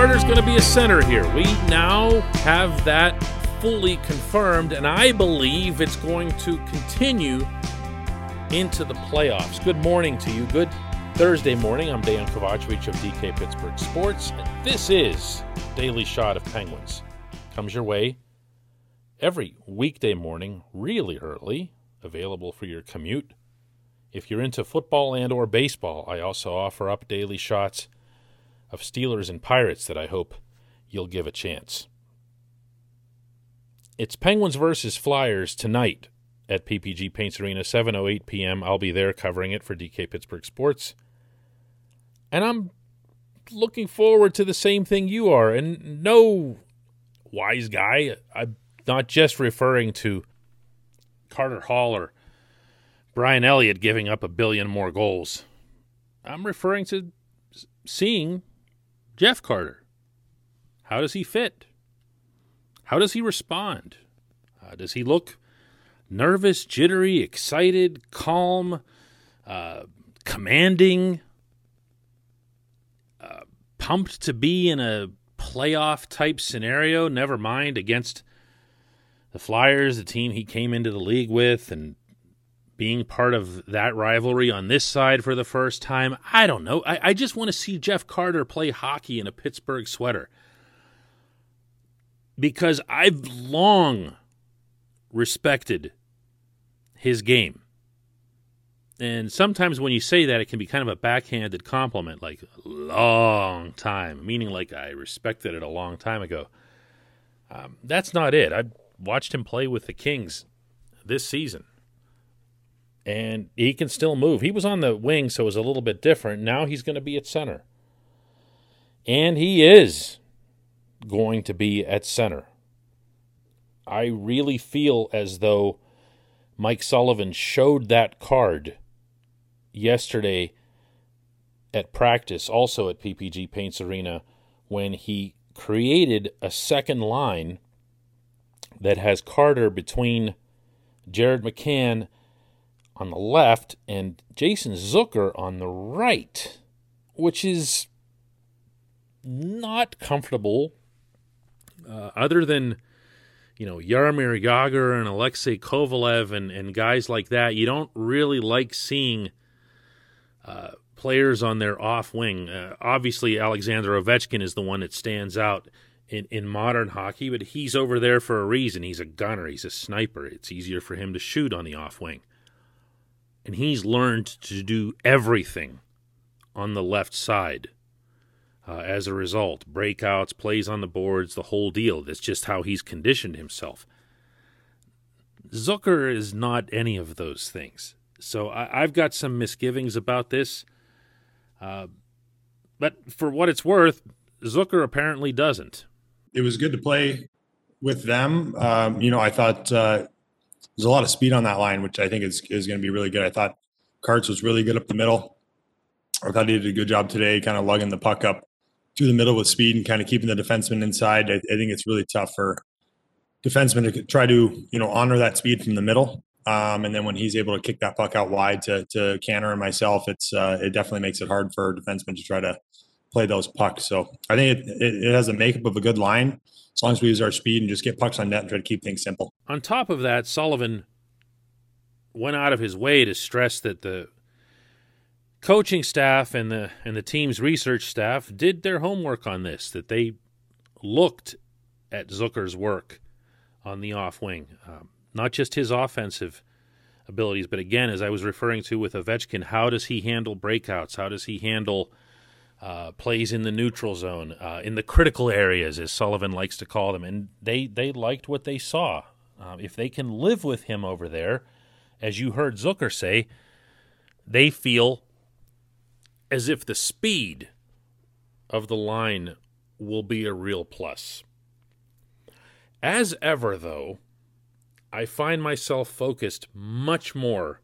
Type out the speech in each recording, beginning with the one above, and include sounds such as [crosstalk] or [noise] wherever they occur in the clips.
Carter's going to be a center here. We now have that fully confirmed, and I believe it's going to continue into the playoffs. Good morning to you. Good Thursday morning. I'm Dan Kovacevic of DK Pittsburgh Sports, and this is Daily Shot of Penguins. Comes your way every weekday morning, really early, available for your commute. If you're into football and or baseball, I also offer up daily shots of Steelers and Pirates that I hope you'll give a chance. It's Penguins versus Flyers tonight at PPG Paints Arena, 7:08 p.m. I'll be there covering it for DK Pittsburgh Sports. And I'm looking forward to the same thing you are. And no wise guy, I'm not just referring to Carter Hart or Brian Elliott giving up a billion more goals. I'm referring to seeing Jeff Carter. How does he fit? How does he respond? Uh, does he look nervous, jittery, excited, calm, uh, commanding, uh, pumped to be in a playoff type scenario? Never mind against the Flyers, the team he came into the league with, and being part of that rivalry on this side for the first time. I don't know. I, I just want to see Jeff Carter play hockey in a Pittsburgh sweater because I've long respected his game. And sometimes when you say that, it can be kind of a backhanded compliment, like long time, meaning like I respected it a long time ago. Um, that's not it. I watched him play with the Kings this season, and he can still move. He was on the wing, so it was a little bit different. Now he's going to be at center. And he is going to be at center. I really feel as though Mike Sullivan showed that card yesterday at practice, also at PPG Paints Arena, when he created a second line that has Carter between Jared McCann on the left and Jason Zucker on the right, which is not comfortable uh, other than you know Jaromir Jagr and Alexei Kovalev and, and guys like that, you don't really like seeing uh, players on their off wing. Uh, obviously, Alexander Ovechkin is the one that stands out in, in modern hockey, but he's over there for a reason. He's a gunner, he's a sniper. It's easier for him to shoot on the off wing. And he's learned to do everything on the left side uh, as a result. Breakouts, plays on the boards, the whole deal. That's just how he's conditioned himself. Zucker is not any of those things. So I, have got some misgivings about this. Uh, but for what it's worth, Zucker apparently doesn't. It was good to play with them. Um, you know, I thought uh, there's a lot of speed on that line, which I think is, is going to be really good. I thought Karts was really good up the middle. I thought he did a good job today, kind of lugging the puck up through the middle with speed and kind of keeping the defenseman inside. I, I think it's really tough for defensemen to try to you know honor that speed from the middle. Um, and then when he's able to kick that puck out wide to to Canner and myself, it's uh, it definitely makes it hard for defensemen to try to play those pucks. So I think it, it, it has a makeup of a good line as long as we use our speed and just get pucks on net and try to keep things simple. On top of that, Sullivan went out of his way to stress that the coaching staff and the and the team's research staff did their homework on this. That they looked at Zucker's work on the off wing, um, not just his offensive abilities, but again, as I was referring to with Ovechkin, how does he handle breakouts? How does he handle uh, plays in the neutral zone, uh, in the critical areas, as Sullivan likes to call them? And they they liked what they saw. Uh, if they can live with him over there, as you heard Zucker say, they feel as if the speed of the line will be a real plus. As ever, though, I find myself focused much more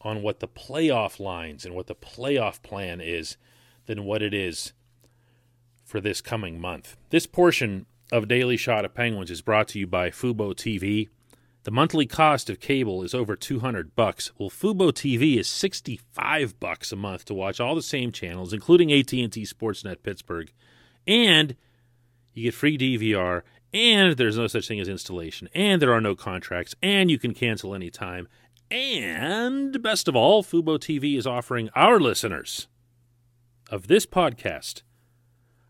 on what the playoff lines and what the playoff plan is than what it is for this coming month. This portion of Daily Shot of Penguins is brought to you by Fubo TV. The monthly cost of cable is over 200 bucks. Well, Fubo TV is 65 bucks a month to watch all the same channels, including AT&T Sportsnet Pittsburgh, and You get free DVR, and there's no such thing as installation, and there are no contracts, and you can cancel anytime. And best of all, Fubo TV is offering our listeners of this podcast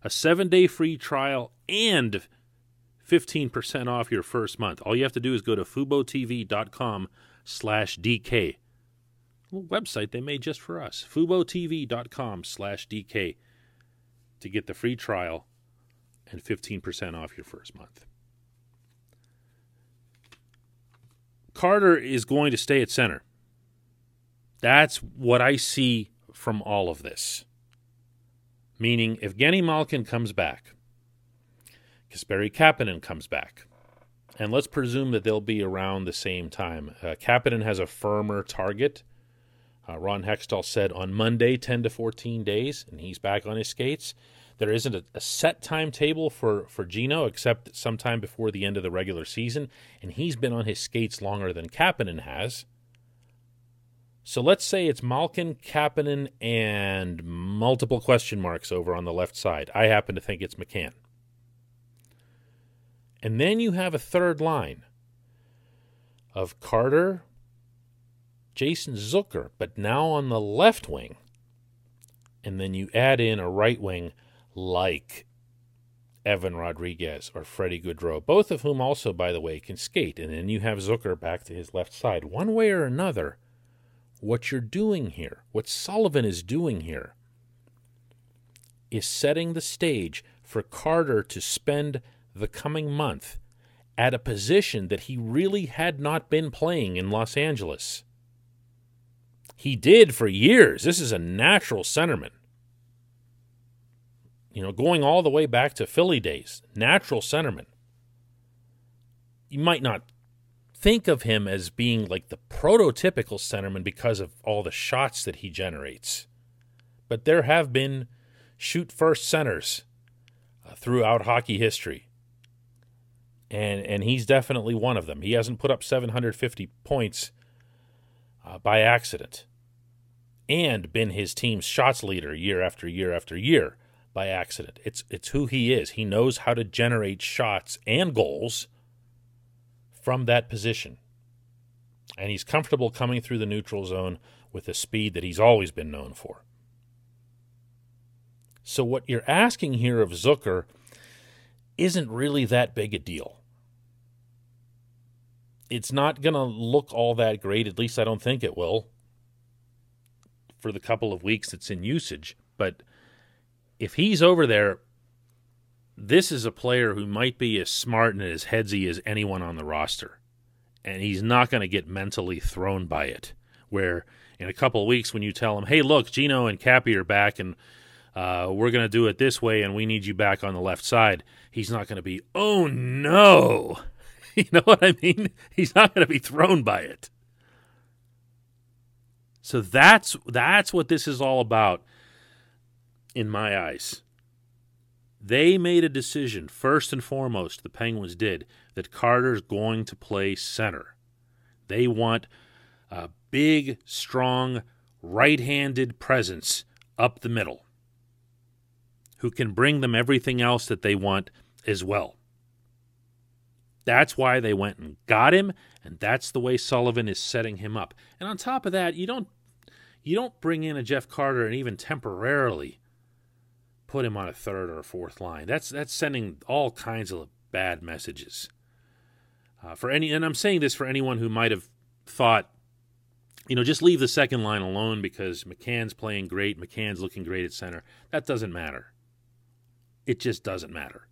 a seven day free trial and 15% off your first month. All you have to do is go to FuboTV.com slash DK. Website they made just for us. FuboTV.com slash DK to get the free trial and 15% off your first month. Carter is going to stay at center. That's what I see from all of this. Meaning, if Genny Malkin comes back, Kasperi Kapanen comes back, and let's presume that they'll be around the same time. Uh, Kapanen has a firmer target. Uh, Ron Hextall said on Monday, 10 to 14 days, and he's back on his skates. There isn't a, a, set timetable for, for Gino except sometime before the end of the regular season, and he's been on his skates longer than Kapanen has. So let's say it's Malkin, Kapanen, and multiple question marks over on the left side. I happen to think it's McCann. And then you have a third line of Carter, Jason Zucker, but now on the left wing. And then you add in a right wing like Evan Rodrigues or Freddie Gaudreau, both of whom also, by the way, can skate. And then you have Zucker back to his left side. One way or another, what you're doing here, what Sullivan is doing here, is setting the stage for Carter to spend the coming month at a position that he really had not been playing in Los Angeles. He did for years. This is a natural centerman you know, going all the way back to Philly days, natural centerman. You might not think of him as being like the prototypical centerman because of all the shots that he generates. But there have been shoot first centers uh, throughout hockey history. And and he's definitely one of them. He hasn't put up 750 points uh, by accident and been his team's shots leader year after year after year by accident. It's it's who he is. He knows how to generate shots and goals from that position. And he's comfortable coming through the neutral zone with the speed that he's always been known for. So what you're asking here of Zucker isn't really that big a deal. It's not going to look all that great, at least I don't think it will, for the couple of weeks it's in usage, but if he's over there, this is a player who might be as smart and as headsy as anyone on the roster. And he's not going to get mentally thrown by it. Where in a couple of weeks, when you tell him, hey, look, Gino and Cappy are back and uh, we're going to do it this way and we need you back on the left side, he's not going to be, oh no. [laughs] you know what I mean? He's not going to be thrown by it. So that's that's what this is all about in my eyes. They made a decision, first and foremost, the Penguins did, that Carter's going to play center. They want a big, strong, right handed presence up the middle who can bring them everything else that they want as well. That's why they went and got him, and that's the way Sullivan is setting him up. And on top of that, you don't you don't bring in a Jeff Carter and even temporarily put him on a third or a fourth line. That's that's sending all kinds of bad messages. Uh, for any, and I'm saying this for anyone who might have thought, you know, just leave the second line alone because McCann's playing great, McCann's looking great at center. That doesn't matter. It just doesn't matter.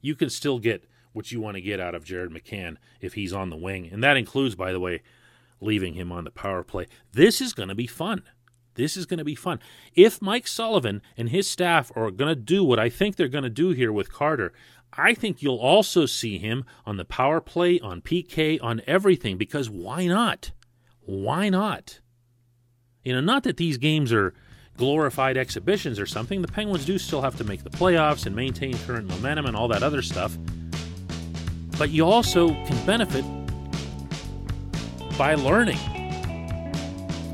You can still get what you want to get out of Jared McCann if he's on the wing, and that includes, by the way, leaving him on the power play. This is going to be fun. This is going to be fun. If Mike Sullivan and his staff are going to do what I think they're going to do here with Carter, I think you'll also see him on the power play, on PK, on everything, because why not? Why not? You know, not that these games are glorified exhibitions or something. The Penguins do still have to make the playoffs and maintain current momentum and all that other stuff. But you also can benefit by learning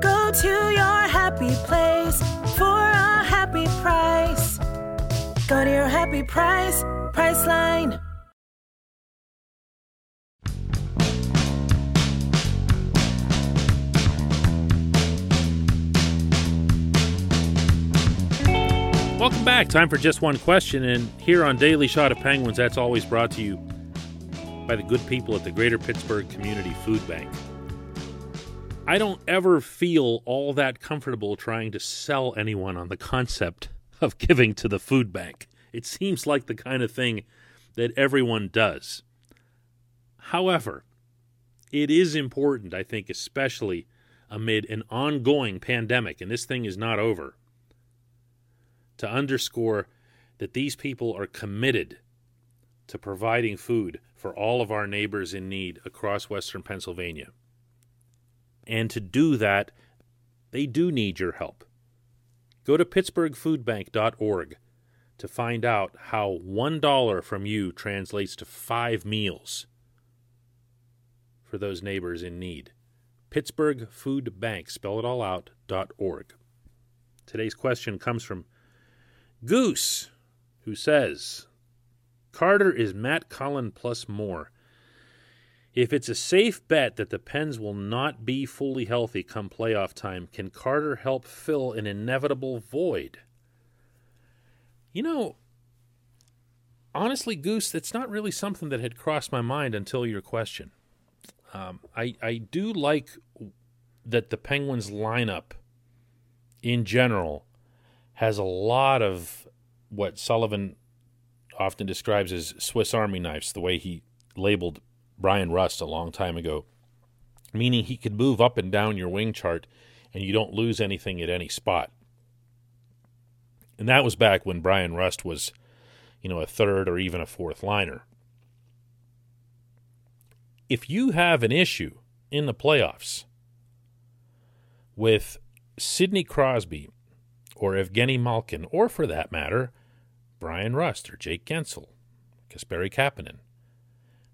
Go to your happy place for a happy price. Go to your happy price, Priceline. Welcome back. Time for just one question. And here on Daily Shot of Penguins, that's always brought to you by the good people at the Greater Pittsburgh Community Food Bank. I don't ever feel all that comfortable trying to sell anyone on the concept of giving to the food bank. It seems like the kind of thing that everyone does. However, it is important, I think, especially amid an ongoing pandemic, and this thing is not over to underscore that these people are committed to providing food for all of our neighbors in need across Western Pennsylvania. And to do that, they do need your help. Go to pittsburghfoodbank.org to find out how $1 from you translates to five meals for those neighbors in need. Pittsburgh Food Bank, spell it all out, dot org. Today's question comes from Goose, who says Carter is Matt Cullen plus more. If it's a safe bet that the Pens will not be fully healthy come playoff time, can Carter help fill an inevitable void? You know, honestly, Goose, that's not really something that had crossed my mind until your question. Um, I I do like that the Penguins lineup in general has a lot of what Sullivan often describes as Swiss Army knives, the way he labeled Bryan Rust a long time ago, meaning he could move up and down your wing chart and you don't lose anything at any spot. And that was back when Bryan Rust was, you know, a third or even a fourth liner. If you have an issue in the playoffs with Sidney Crosby or Evgeny Malkin, or for that matter, Bryan Rust or Jake Guentzel, Kasperi Kapanen.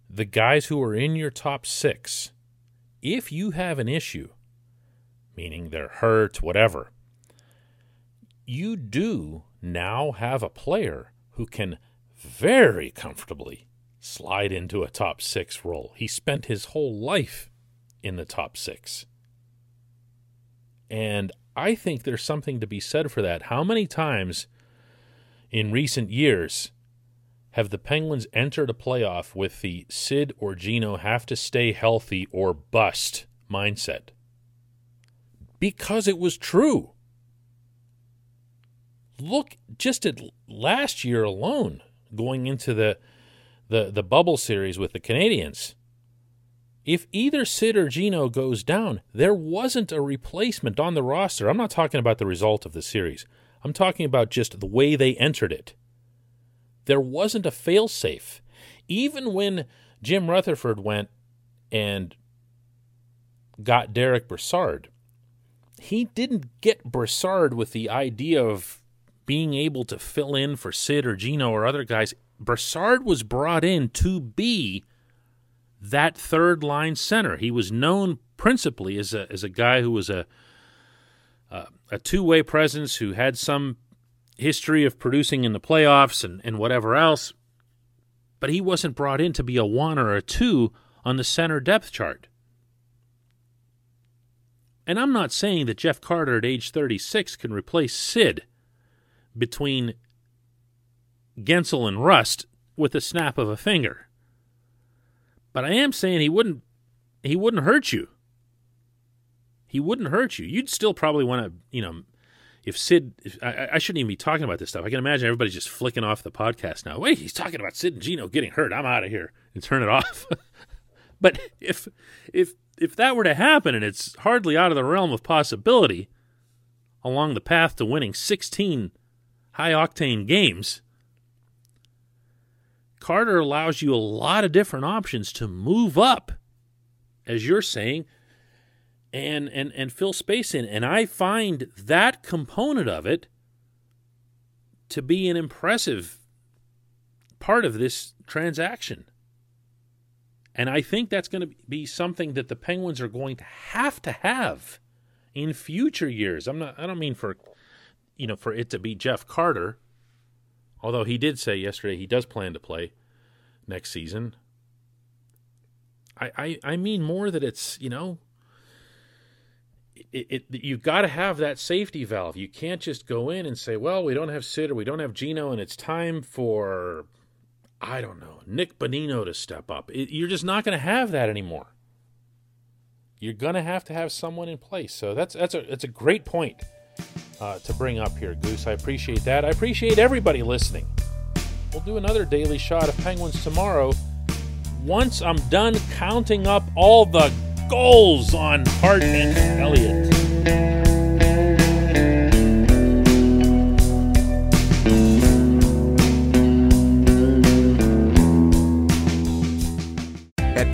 The guys who are in your top six, if you have an issue, meaning they're hurt, whatever, you do now have a player who can very comfortably slide into a top six role. He spent his whole life in the top six. And I think there's something to be said for that. How many times in recent years have the Penguins entered a playoff with the Sid or Gino have to stay healthy or bust mindset? Because it was true. Look just at last year alone, going into the the, the bubble series with the Canadiens if either Sid or Gino goes down, there wasn't a replacement on the roster. I'm not talking about the result of the series. I'm talking about just the way they entered it. There wasn't a failsafe. Even when Jim Rutherford went and got Derek Brassard, he didn't get Brassard with the idea of being able to fill in for Sid or Gino or other guys. Brassard was brought in to be that third line center. He was known principally as a as a guy who was a a, a two way presence who had some history of producing in the playoffs and, and whatever else. But he wasn't brought in to be a one or a two on the center depth chart. And I'm not saying that Jeff Carter at age 36 can replace Sid between Guentzel and Rust with a snap of a finger. But I am saying he wouldn't he wouldn't hurt you. He wouldn't hurt you. You'd still probably want to, you know, if Sid, if, I, I, shouldn't even be talking about this stuff. I can imagine everybody's just flicking off the podcast now. Wait, he's talking about Sid and Gino getting hurt. I'm out of here and turn it off. [laughs] but if if if that were to happen, and it's hardly out of the realm of possibility, along the path to winning 16 high octane games, Carter allows you a lot of different options to move up, as you're saying, and and and fill space in. And I find that component of it to be an impressive part of this transaction. And I think that's going to be something that the Penguins are going to have to have in future years. I'm not I don't mean for you know for it to be Jeff Carter, although he did say yesterday he does plan to play next season. I I, I mean more that it's, you know, it, it, you've got to have that safety valve. You can't just go in and say, "Well, we don't have Sid or we don't have Gino, and it's time for I don't know, Nick Bonino to step up. It, you're just not going to have that anymore. You're going to have to have someone in place. So that's that's a that's a great point uh, to bring up here, Goose. I appreciate that. I appreciate everybody listening. We'll do another daily shot of Penguins tomorrow. Once I'm done counting up all the goals on Hart and Elliott.